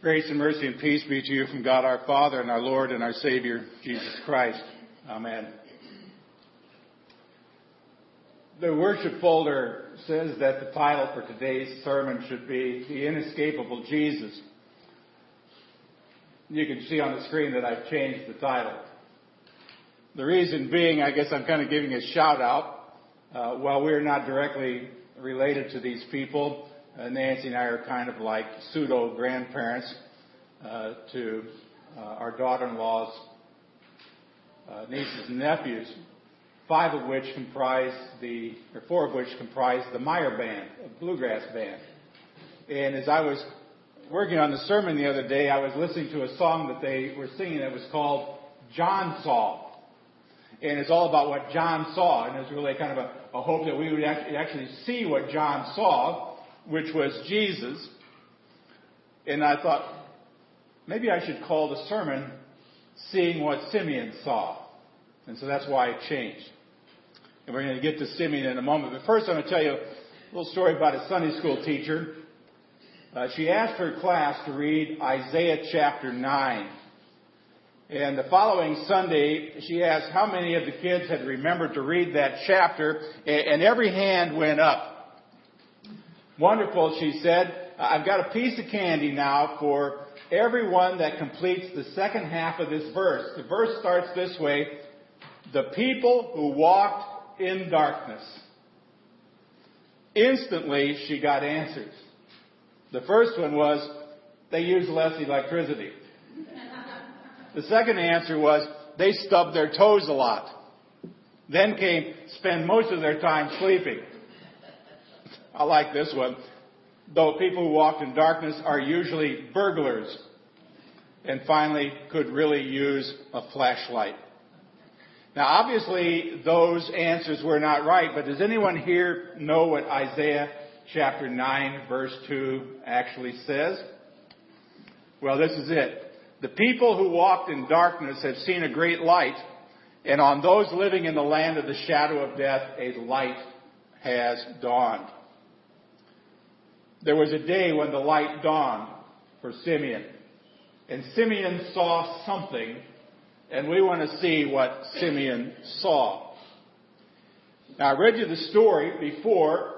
Grace and mercy and peace be to you from God our Father and our Lord and our Savior, Jesus Christ. Amen. The worship folder says that the title for today's sermon should be The Inescapable Jesus. You can see on the screen that I've changed the title. The reason being, I guess I'm kind of giving a shout out. Uh, while we're not directly related to these people, Nancy and I are kind of like pseudo grandparents uh, to uh, our daughter-in-law's uh, nieces and nephews, five of which comprise the, or four of which comprise the Meyer Band, a bluegrass band. And as I was working on the sermon the other day, I was listening to a song that they were singing that was called John Saw. And it's all about what John saw. And it's really kind of a, a hope that we would actually see what John saw which was Jesus. And I thought, maybe I should call the sermon Seeing What Simeon Saw. And so that's why I changed. And we're going to get to Simeon in a moment. But first, I'm going to tell you a little story about a Sunday school teacher. Uh, she asked her class to read Isaiah chapter 9. And the following Sunday, she asked how many of the kids had remembered to read that chapter, and every hand went up. Wonderful, she said. I've got a piece of candy now for everyone that completes the second half of this verse. The verse starts this way The people who walked in darkness. Instantly, she got answers. The first one was, they used less electricity. The second answer was, they stubbed their toes a lot. Then came, spend most of their time sleeping. I like this one. Though people who walk in darkness are usually burglars. And finally, could really use a flashlight. Now, obviously, those answers were not right, but does anyone here know what Isaiah chapter 9, verse 2 actually says? Well, this is it. The people who walked in darkness have seen a great light, and on those living in the land of the shadow of death, a light has dawned. There was a day when the light dawned for Simeon. And Simeon saw something, and we want to see what Simeon saw. Now, I read you the story before,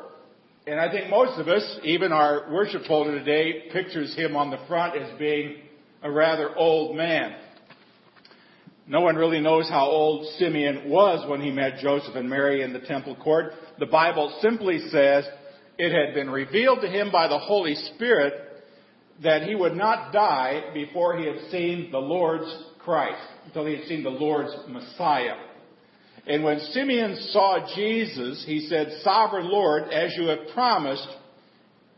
and I think most of us, even our worship folder today, pictures him on the front as being a rather old man. No one really knows how old Simeon was when he met Joseph and Mary in the temple court. The Bible simply says it had been revealed to him by the Holy Spirit that he would not die before he had seen the Lord's Christ, until he had seen the Lord's Messiah. And when Simeon saw Jesus, he said, Sovereign Lord, as you have promised,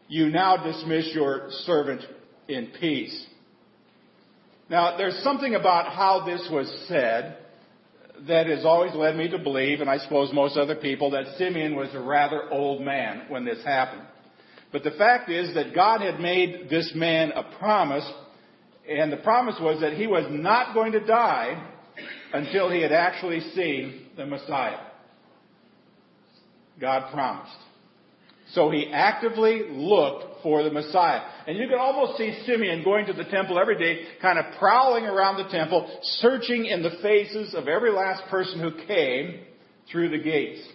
you now dismiss your servant in peace. Now, there's something about how this was said that has always led me to believe, and I suppose most other people, that Simeon was a rather old man when this happened. But the fact is that God had made this man a promise, and the promise was that he was not going to die until he had actually seen the Messiah. God promised. So he actively looked for the Messiah. And you can almost see Simeon going to the temple every day, kind of prowling around the temple, searching in the faces of every last person who came through the gates.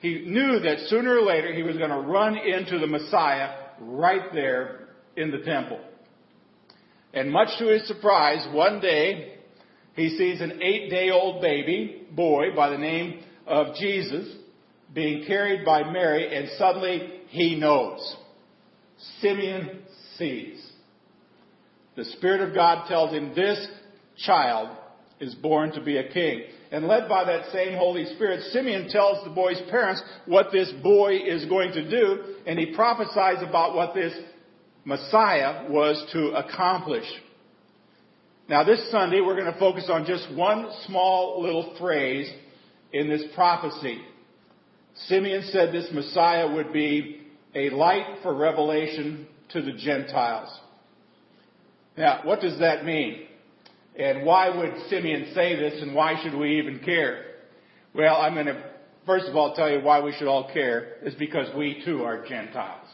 He knew that sooner or later he was going to run into the Messiah right there in the temple. And much to his surprise, one day he sees an eight day old baby boy by the name of Jesus being carried by Mary, and suddenly he knows. Simeon sees. The Spirit of God tells him this child is born to be a king. And led by that same Holy Spirit, Simeon tells the boy's parents what this boy is going to do, and he prophesies about what this Messiah was to accomplish. Now, this Sunday, we're going to focus on just one small little phrase in this prophecy. Simeon said this Messiah would be a light for revelation to the Gentiles. Now, what does that mean? And why would Simeon say this and why should we even care? Well, I'm going to first of all tell you why we should all care is because we too are Gentiles.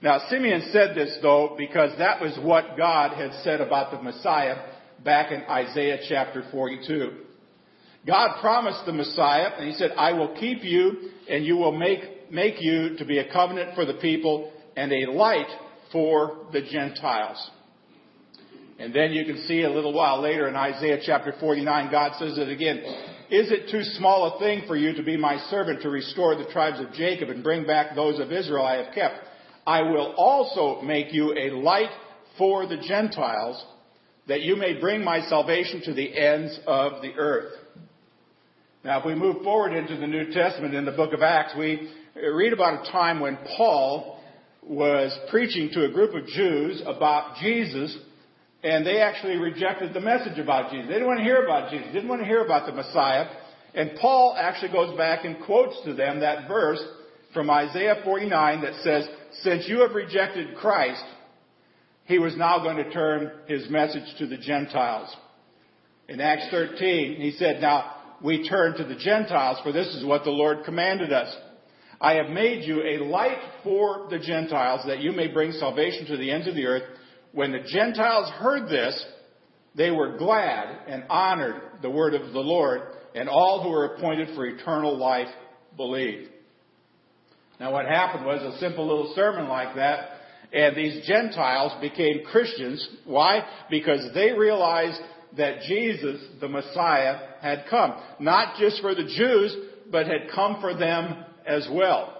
Now, Simeon said this, though, because that was what God had said about the Messiah back in Isaiah chapter 42. God promised the Messiah, and He said, I will keep you, and you will make, make you to be a covenant for the people and a light for the Gentiles. And then you can see a little while later in Isaiah chapter 49, God says it again. Is it too small a thing for you to be my servant to restore the tribes of Jacob and bring back those of Israel I have kept? I will also make you a light for the Gentiles, that you may bring my salvation to the ends of the earth. Now, if we move forward into the New Testament in the book of Acts, we read about a time when Paul was preaching to a group of Jews about Jesus, and they actually rejected the message about Jesus. They didn't want to hear about Jesus, didn't want to hear about the Messiah. And Paul actually goes back and quotes to them that verse from Isaiah 49 that says, since you have rejected Christ, he was now going to turn his message to the Gentiles. In Acts 13, he said, Now we turn to the Gentiles, for this is what the Lord commanded us. I have made you a light for the Gentiles, that you may bring salvation to the ends of the earth. When the Gentiles heard this, they were glad and honored the word of the Lord, and all who were appointed for eternal life believed. Now, what happened was a simple little sermon like that, and these Gentiles became Christians. Why? Because they realized that Jesus, the Messiah, had come. Not just for the Jews, but had come for them as well.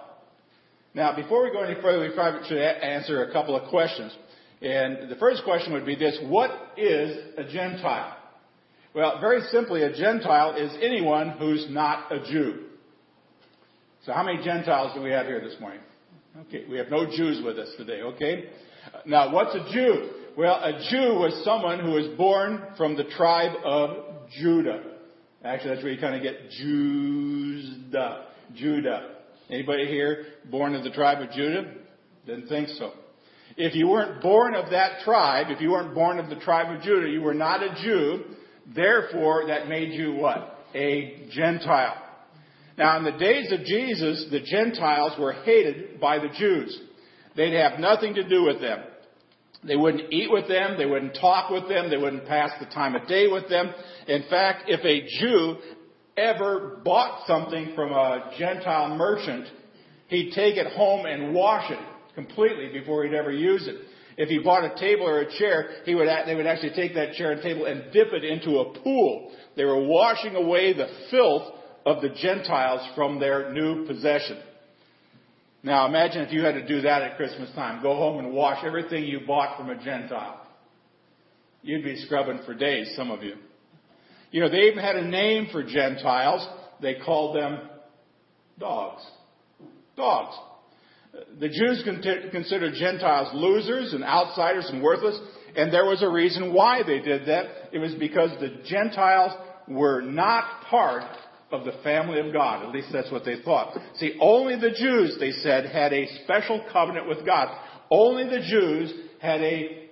Now, before we go any further, we probably should answer a couple of questions. And the first question would be this What is a Gentile? Well, very simply, a Gentile is anyone who's not a Jew. So how many Gentiles do we have here this morning? Okay, we have no Jews with us today, okay? Now, what's a Jew? Well, a Jew was someone who was born from the tribe of Judah. Actually, that's where you kind of get Judah. Judah. Anybody here born of the tribe of Judah? Didn't think so. If you weren't born of that tribe, if you weren't born of the tribe of Judah, you were not a Jew. Therefore, that made you what? A Gentile. Now, in the days of Jesus, the Gentiles were hated by the Jews. They'd have nothing to do with them. They wouldn't eat with them. They wouldn't talk with them. They wouldn't pass the time of day with them. In fact, if a Jew ever bought something from a Gentile merchant, he'd take it home and wash it completely before he'd ever use it. If he bought a table or a chair, he would, they would actually take that chair and table and dip it into a pool. They were washing away the filth of the Gentiles from their new possession. Now imagine if you had to do that at Christmas time. Go home and wash everything you bought from a Gentile. You'd be scrubbing for days, some of you. You know, they even had a name for Gentiles. They called them dogs. Dogs. The Jews considered Gentiles losers and outsiders and worthless, and there was a reason why they did that. It was because the Gentiles were not part of the family of God. At least that's what they thought. See, only the Jews, they said, had a special covenant with God. Only the Jews had a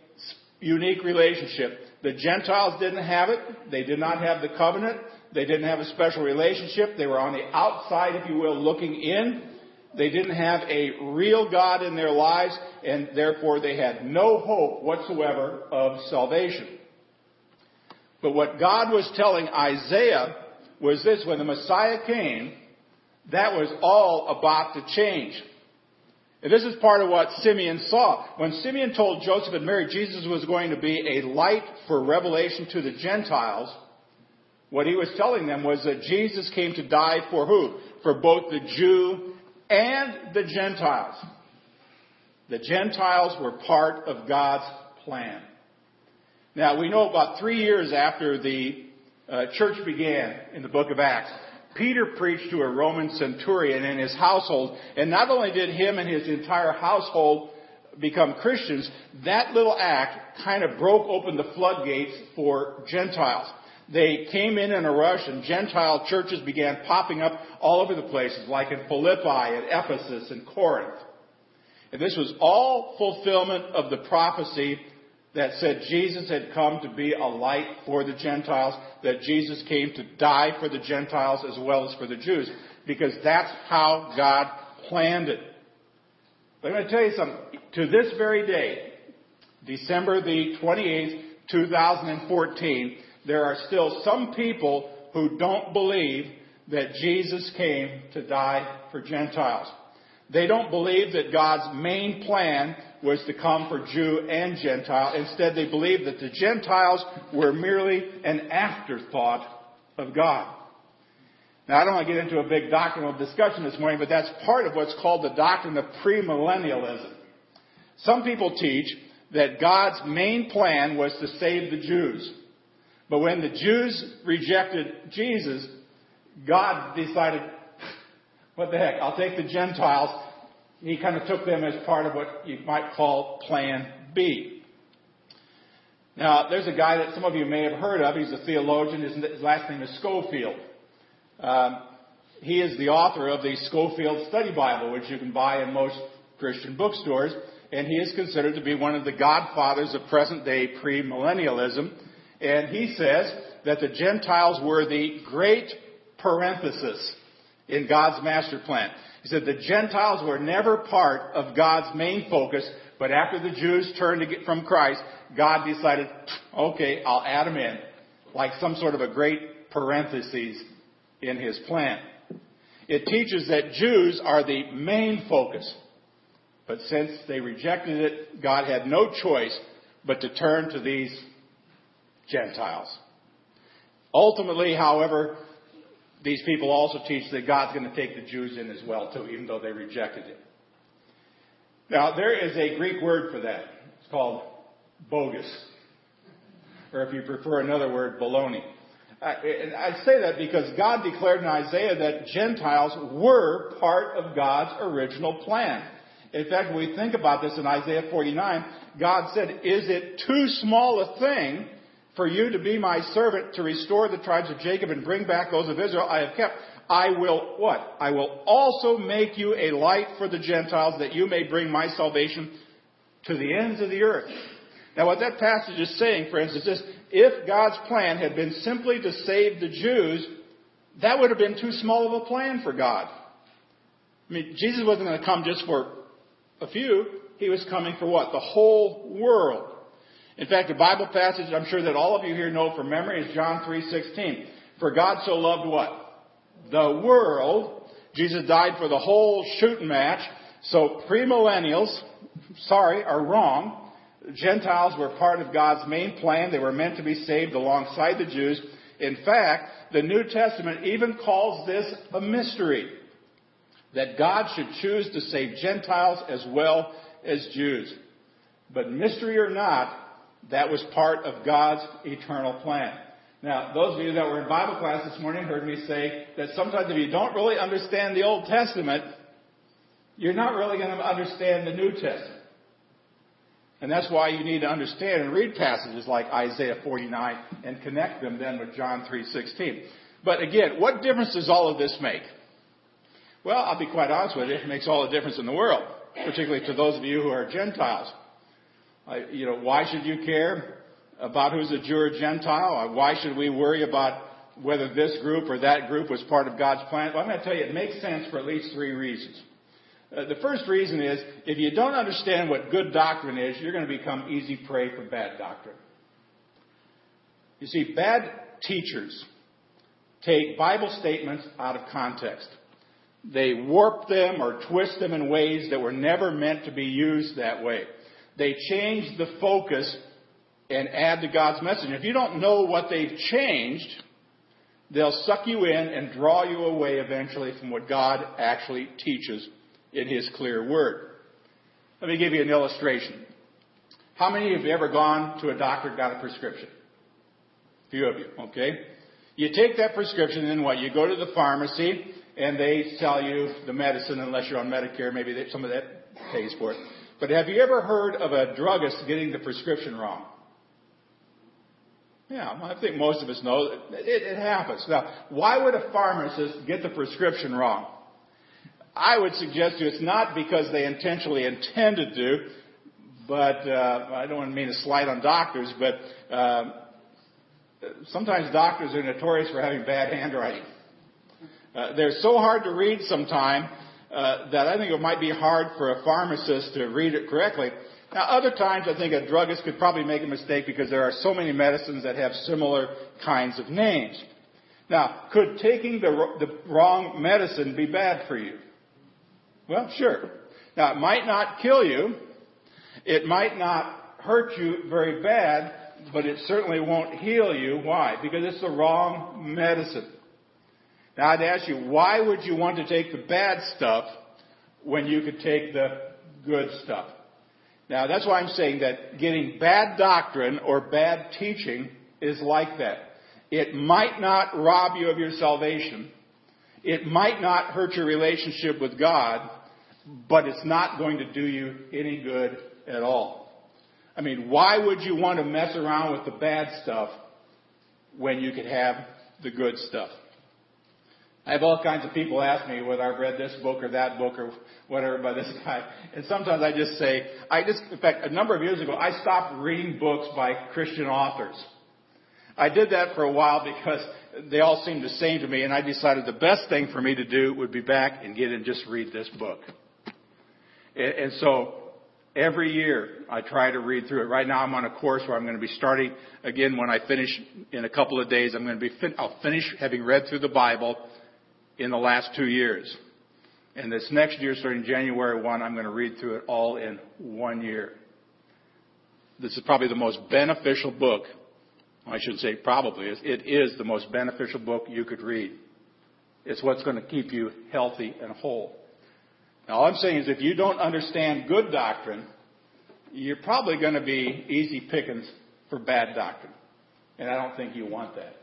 unique relationship. The Gentiles didn't have it. They did not have the covenant. They didn't have a special relationship. They were on the outside, if you will, looking in. They didn't have a real God in their lives, and therefore they had no hope whatsoever of salvation. But what God was telling Isaiah was this when the Messiah came, that was all about to change. And this is part of what Simeon saw. When Simeon told Joseph and Mary Jesus was going to be a light for revelation to the Gentiles, what he was telling them was that Jesus came to die for who? For both the Jew and the Gentiles. The Gentiles were part of God's plan. Now, we know about three years after the uh, church began in the book of Acts. Peter preached to a Roman centurion in his household, and not only did him and his entire household become Christians, that little act kind of broke open the floodgates for Gentiles. They came in in a rush, and Gentile churches began popping up all over the places, like in Philippi and Ephesus and Corinth. And this was all fulfillment of the prophecy that said Jesus had come to be a light for the Gentiles, that Jesus came to die for the Gentiles as well as for the Jews, because that's how God planned it. But I'm going to tell you something. To this very day, December the 28th, 2014, there are still some people who don't believe that Jesus came to die for Gentiles. They don't believe that God's main plan was to come for Jew and Gentile. Instead, they believe that the Gentiles were merely an afterthought of God. Now, I don't want to get into a big doctrinal discussion this morning, but that's part of what's called the doctrine of premillennialism. Some people teach that God's main plan was to save the Jews. But when the Jews rejected Jesus, God decided, what the heck, I'll take the Gentiles. He kind of took them as part of what you might call Plan B. Now, there's a guy that some of you may have heard of. He's a theologian. His last name is Scofield. Um, he is the author of the Scofield Study Bible, which you can buy in most Christian bookstores, and he is considered to be one of the godfathers of present day premillennialism. And he says that the Gentiles were the great parenthesis in God's master plan. He said the Gentiles were never part of God's main focus, but after the Jews turned from Christ, God decided, okay, I'll add them in, like some sort of a great parenthesis in his plan. It teaches that Jews are the main focus. But since they rejected it, God had no choice but to turn to these Gentiles. Ultimately, however, these people also teach that God's going to take the Jews in as well, too, even though they rejected it. Now, there is a Greek word for that. It's called bogus. Or if you prefer another word, baloney. I say that because God declared in Isaiah that Gentiles were part of God's original plan. In fact, when we think about this in Isaiah 49, God said, Is it too small a thing for you to be my servant to restore the tribes of Jacob and bring back those of Israel I have kept? I will what? I will also make you a light for the Gentiles that you may bring my salvation to the ends of the earth. Now, what that passage is saying, friends, is this if God's plan had been simply to save the Jews, that would have been too small of a plan for God. I mean, Jesus wasn't going to come just for a few. He was coming for what? The whole world. In fact, the Bible passage I'm sure that all of you here know from memory is John 3:16. For God so loved what? The world. Jesus died for the whole shooting match. So premillennials, sorry, are wrong. Gentiles were part of God's main plan. They were meant to be saved alongside the Jews. In fact, the New Testament even calls this a mystery. That God should choose to save Gentiles as well as Jews. But mystery or not, that was part of God's eternal plan. Now, those of you that were in Bible class this morning heard me say that sometimes if you don't really understand the Old Testament, you're not really going to understand the New Testament. And that's why you need to understand and read passages like Isaiah 49 and connect them then with John 3:16. But again, what difference does all of this make? Well, I'll be quite honest with you, it makes all the difference in the world, particularly to those of you who are Gentiles. You know, why should you care about who's a Jew or Gentile? Why should we worry about whether this group or that group was part of God's plan? Well, I'm going to tell you, it makes sense for at least three reasons. Uh, the first reason is if you don't understand what good doctrine is, you're going to become easy prey for bad doctrine. You see, bad teachers take Bible statements out of context. They warp them or twist them in ways that were never meant to be used that way. They change the focus and add to God's message. If you don't know what they've changed, they'll suck you in and draw you away eventually from what God actually teaches in His clear word. Let me give you an illustration. How many of you have ever gone to a doctor and got a prescription? A few of you, okay? You take that prescription and then what? You go to the pharmacy and they sell you the medicine unless you're on Medicare. Maybe they, some of that pays for it. But have you ever heard of a druggist getting the prescription wrong? Yeah, I think most of us know it, it happens. Now, why would a pharmacist get the prescription wrong? I would suggest to you it's not because they intentionally intended to, but uh, I don't want to mean a slight on doctors, but uh, sometimes doctors are notorious for having bad handwriting. Uh, they're so hard to read sometimes uh, that I think it might be hard for a pharmacist to read it correctly. Now, other times I think a druggist could probably make a mistake because there are so many medicines that have similar kinds of names. Now, could taking the, the wrong medicine be bad for you? Well, sure. Now, it might not kill you. It might not hurt you very bad, but it certainly won't heal you. Why? Because it's the wrong medicine. Now, I'd ask you, why would you want to take the bad stuff when you could take the good stuff? Now, that's why I'm saying that getting bad doctrine or bad teaching is like that. It might not rob you of your salvation. It might not hurt your relationship with God, but it's not going to do you any good at all. I mean, why would you want to mess around with the bad stuff when you could have the good stuff? I have all kinds of people ask me whether I've read this book or that book or whatever by this guy. And sometimes I just say, I just, in fact, a number of years ago, I stopped reading books by Christian authors. I did that for a while because they all seemed the same to me and I decided the best thing for me to do would be back and get and just read this book. And so every year I try to read through it. Right now I'm on a course where I'm going to be starting again when I finish in a couple of days. I'm going to be, fin- I'll finish having read through the Bible in the last two years. And this next year, starting January 1, I'm going to read through it all in one year. This is probably the most beneficial book. I should say probably. It is the most beneficial book you could read. It's what's going to keep you healthy and whole. Now, all I'm saying is if you don't understand good doctrine, you're probably going to be easy pickings for bad doctrine. And I don't think you want that.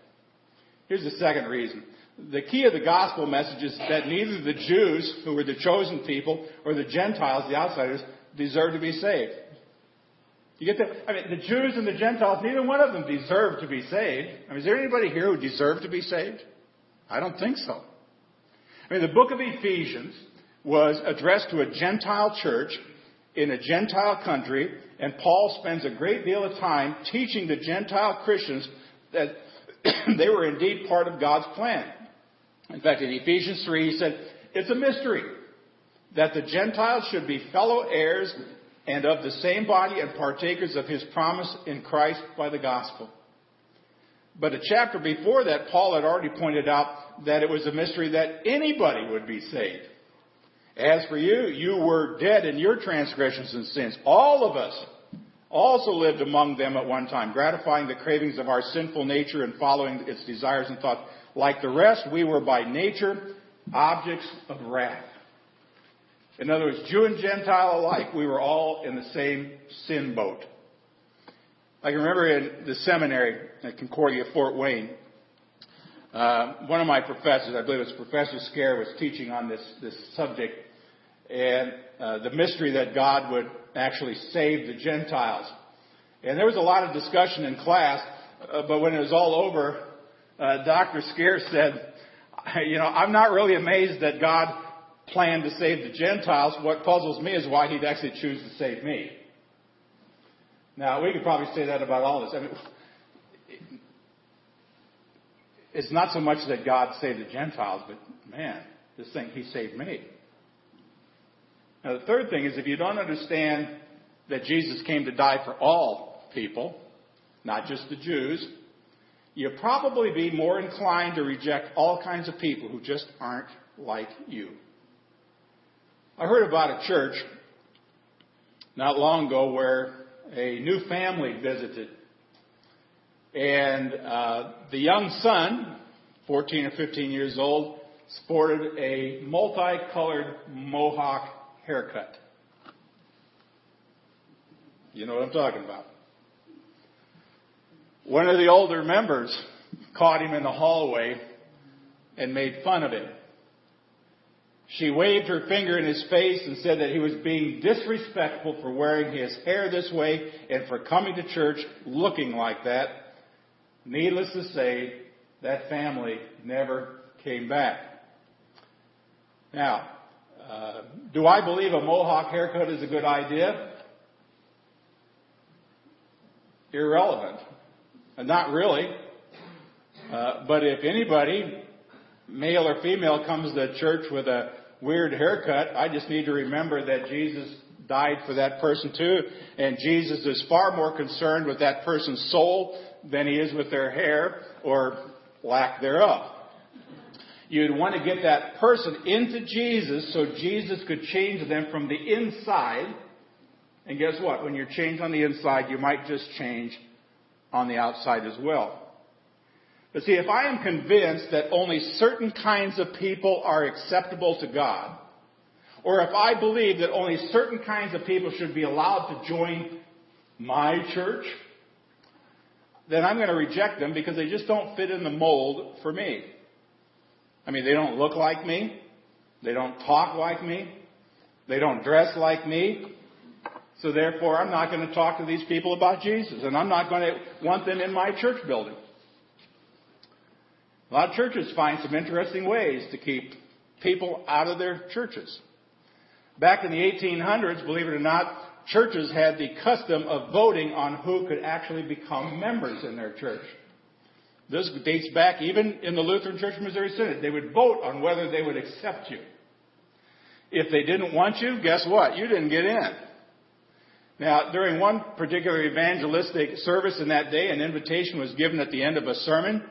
Here's the second reason. The key of the gospel message is that neither the Jews, who were the chosen people, or the Gentiles, the outsiders, deserve to be saved. You get that? I mean, the Jews and the Gentiles, neither one of them deserve to be saved. I mean, is there anybody here who deserves to be saved? I don't think so. I mean, the book of Ephesians was addressed to a Gentile church in a Gentile country, and Paul spends a great deal of time teaching the Gentile Christians that they were indeed part of God's plan. In fact, in Ephesians 3, he said, It's a mystery that the Gentiles should be fellow heirs and of the same body and partakers of his promise in Christ by the gospel. But a chapter before that, Paul had already pointed out that it was a mystery that anybody would be saved. As for you, you were dead in your transgressions and sins. All of us also lived among them at one time, gratifying the cravings of our sinful nature and following its desires and thoughts. Like the rest, we were by nature objects of wrath. In other words, Jew and Gentile alike, we were all in the same sin boat. I can remember in the seminary at Concordia, Fort Wayne, uh, one of my professors, I believe it was Professor Scaer, was teaching on this, this subject and uh, the mystery that God would actually save the Gentiles. And there was a lot of discussion in class, uh, but when it was all over, uh, Dr. Scaer said, you know, I'm not really amazed that God planned to save the Gentiles. What puzzles me is why he'd actually choose to save me. Now, we could probably say that about all this. I mean, it's not so much that God saved the Gentiles, but man, this thing, he saved me. Now, the third thing is if you don't understand that Jesus came to die for all people, not just the Jews, you'll probably be more inclined to reject all kinds of people who just aren't like you. I heard about a church not long ago where a new family visited. And uh, the young son, 14 or 15 years old, sported a multicolored mohawk haircut. You know what I'm talking about. One of the older members caught him in the hallway and made fun of him. She waved her finger in his face and said that he was being disrespectful for wearing his hair this way and for coming to church looking like that. Needless to say, that family never came back. Now, uh, do I believe a mohawk haircut is a good idea? Irrelevant. Uh, not really. Uh, but if anybody, male or female, comes to church with a weird haircut. I just need to remember that Jesus died for that person too. And Jesus is far more concerned with that person's soul than he is with their hair or lack thereof. You'd want to get that person into Jesus so Jesus could change them from the inside. And guess what? When you're changed on the inside, you might just change on the outside as well. But see, if I am convinced that only certain kinds of people are acceptable to God, or if I believe that only certain kinds of people should be allowed to join my church, then I'm going to reject them because they just don't fit in the mold for me. I mean, they don't look like me. They don't talk like me. They don't dress like me. So therefore, I'm not going to talk to these people about Jesus, and I'm not going to want them in my church building. A lot of churches find some interesting ways to keep people out of their churches. Back in the 1800s, believe it or not, churches had the custom of voting on who could actually become members in their church. This dates back even in the Lutheran Church Missouri Synod. They would vote on whether they would accept you. If they didn't want you, guess what? You didn't get in. Now, during one particular evangelistic service in that day, an invitation was given at the end of a sermon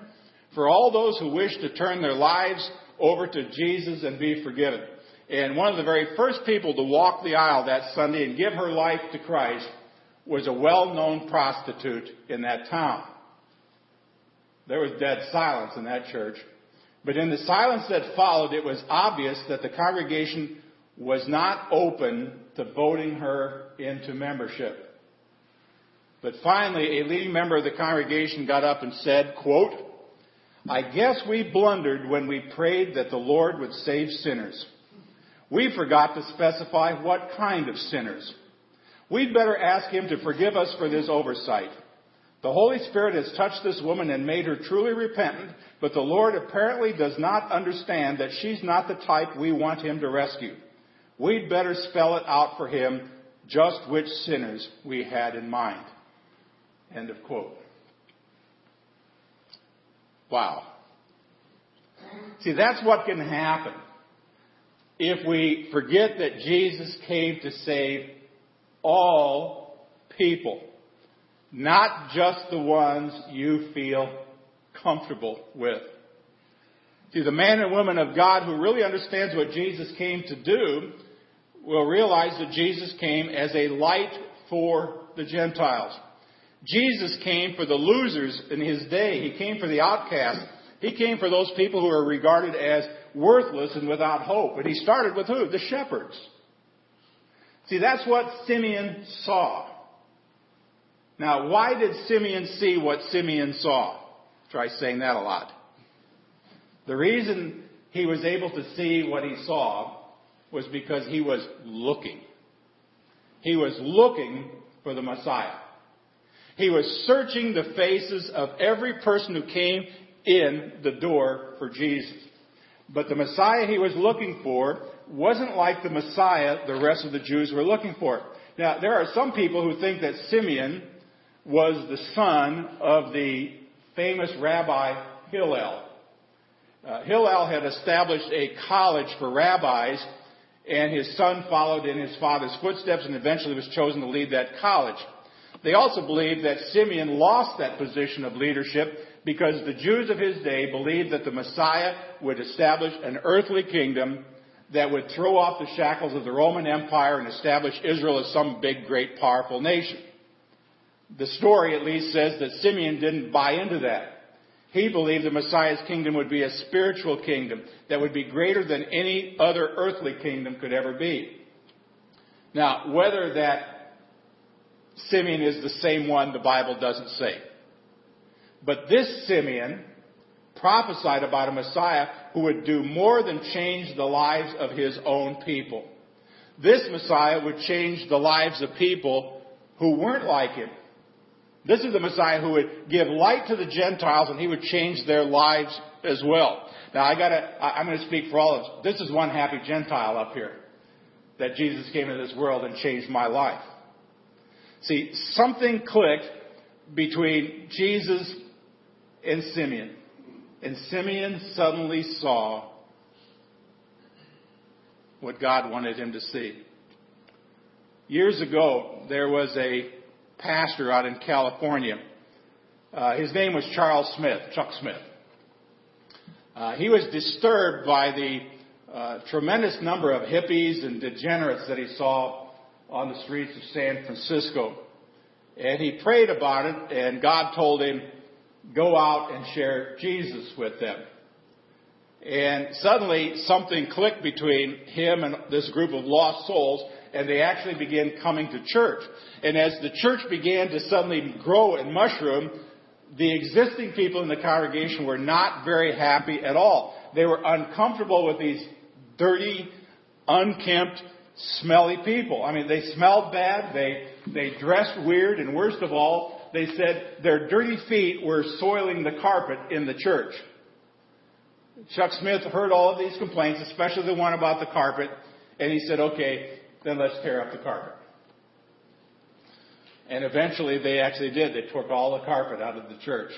for all those who wish to turn their lives over to Jesus and be forgiven. And one of the very first people to walk the aisle that Sunday and give her life to Christ was a well-known prostitute in that town. There was dead silence in that church. But in the silence that followed, it was obvious that the congregation was not open to voting her into membership. But finally, a leading member of the congregation got up and said, quote, I guess we blundered when we prayed that the Lord would save sinners. We forgot to specify what kind of sinners. We'd better ask Him to forgive us for this oversight. The Holy Spirit has touched this woman and made her truly repentant, but the Lord apparently does not understand that she's not the type we want Him to rescue. We'd better spell it out for Him just which sinners we had in mind. End of quote. Wow. See, that's what can happen if we forget that Jesus came to save all people, not just the ones you feel comfortable with. See, the man and woman of God who really understands what Jesus came to do will realize that Jesus came as a light for the Gentiles. Jesus came for the losers in his day. He came for the outcasts. He came for those people who are regarded as worthless and without hope. And he started with who? The shepherds. See, that's what Simeon saw. Now, why did Simeon see what Simeon saw? Try saying that a lot. The reason he was able to see what he saw was because he was looking. He was looking for the Messiah. He was searching the faces of every person who came in the door for Jesus. But the Messiah he was looking for wasn't like the Messiah the rest of the Jews were looking for. Now, there are some people who think that Simeon was the son of the famous Rabbi Hillel. Uh, Hillel had established a college for rabbis, and his son followed in his father's footsteps and eventually was chosen to lead that college. They also believed that Simeon lost that position of leadership because the Jews of his day believed that the Messiah would establish an earthly kingdom that would throw off the shackles of the Roman Empire and establish Israel as some big, great, powerful nation. The story at least says that Simeon didn't buy into that. He believed the Messiah's kingdom would be a spiritual kingdom that would be greater than any other earthly kingdom could ever be. Now, whether that Simeon is the same one the Bible doesn't say. But this Simeon prophesied about a Messiah who would do more than change the lives of his own people. This Messiah would change the lives of people who weren't like him. This is the Messiah who would give light to the Gentiles and he would change their lives as well. Now I gotta, I'm gonna speak for all of us. This is one happy Gentile up here. That Jesus came into this world and changed my life. See, something clicked between Jesus and Simeon. And Simeon suddenly saw what God wanted him to see. Years ago, there was a pastor out in California. Uh, his name was Charles Smith, Chuck Smith. Uh, he was disturbed by the uh, tremendous number of hippies and degenerates that he saw on the streets of San Francisco. And he prayed about it, and God told him, go out and share Jesus with them. And suddenly something clicked between him and this group of lost souls, and they actually began coming to church. And as the church began to suddenly grow and mushroom, the existing people in the congregation were not very happy at all. They were uncomfortable with these dirty, unkempt, smelly people. I mean, they smelled bad, they, they dressed weird, and worst of all, they said their dirty feet were soiling the carpet in the church. Chuck Smith heard all of these complaints, especially the one about the carpet, and he said, okay, then let's tear up the carpet. And eventually they actually did. They took all the carpet out of the church.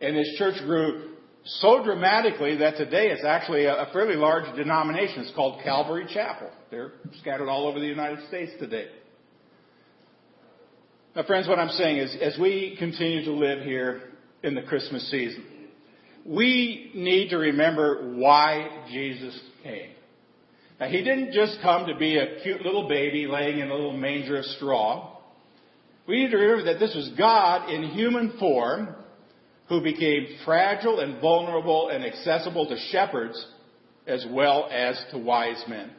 And this church grew so dramatically that today it's actually a fairly large denomination. It's called Calvary Chapel. They're scattered all over the United States today. Now, friends, what I'm saying is, as we continue to live here in the Christmas season, we need to remember why Jesus came. Now, he didn't just come to be a cute little baby laying in a little manger of straw. We need to remember that this was God in human form who became fragile and vulnerable and accessible to shepherds as well as to wise men.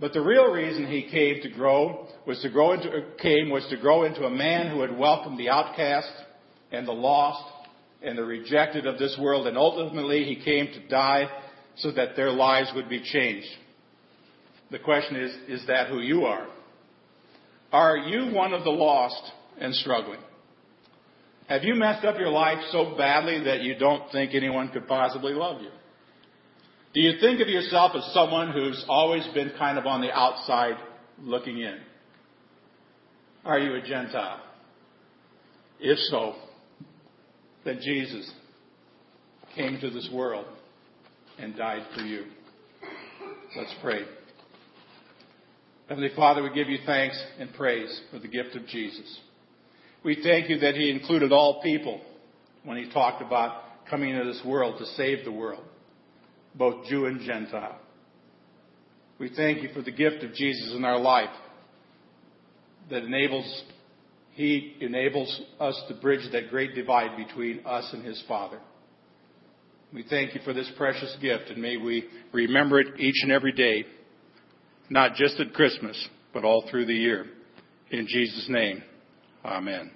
But the real reason he came to grow was to grow into, came was to grow into a man who had welcomed the outcast and the lost and the rejected of this world, and ultimately he came to die so that their lives would be changed. The question is, is that who you are? Are you one of the lost and struggling? Have you messed up your life so badly that you don't think anyone could possibly love you? Do you think of yourself as someone who's always been kind of on the outside looking in? Are you a Gentile? If so, then Jesus came to this world and died for you. Let's pray. Heavenly Father, we give you thanks and praise for the gift of Jesus. We thank you that he included all people when he talked about coming into this world to save the world, both Jew and Gentile. We thank you for the gift of Jesus in our life that enables, he enables us to bridge that great divide between us and his Father. We thank you for this precious gift and may we remember it each and every day, not just at Christmas, but all through the year. In Jesus' name. Amen.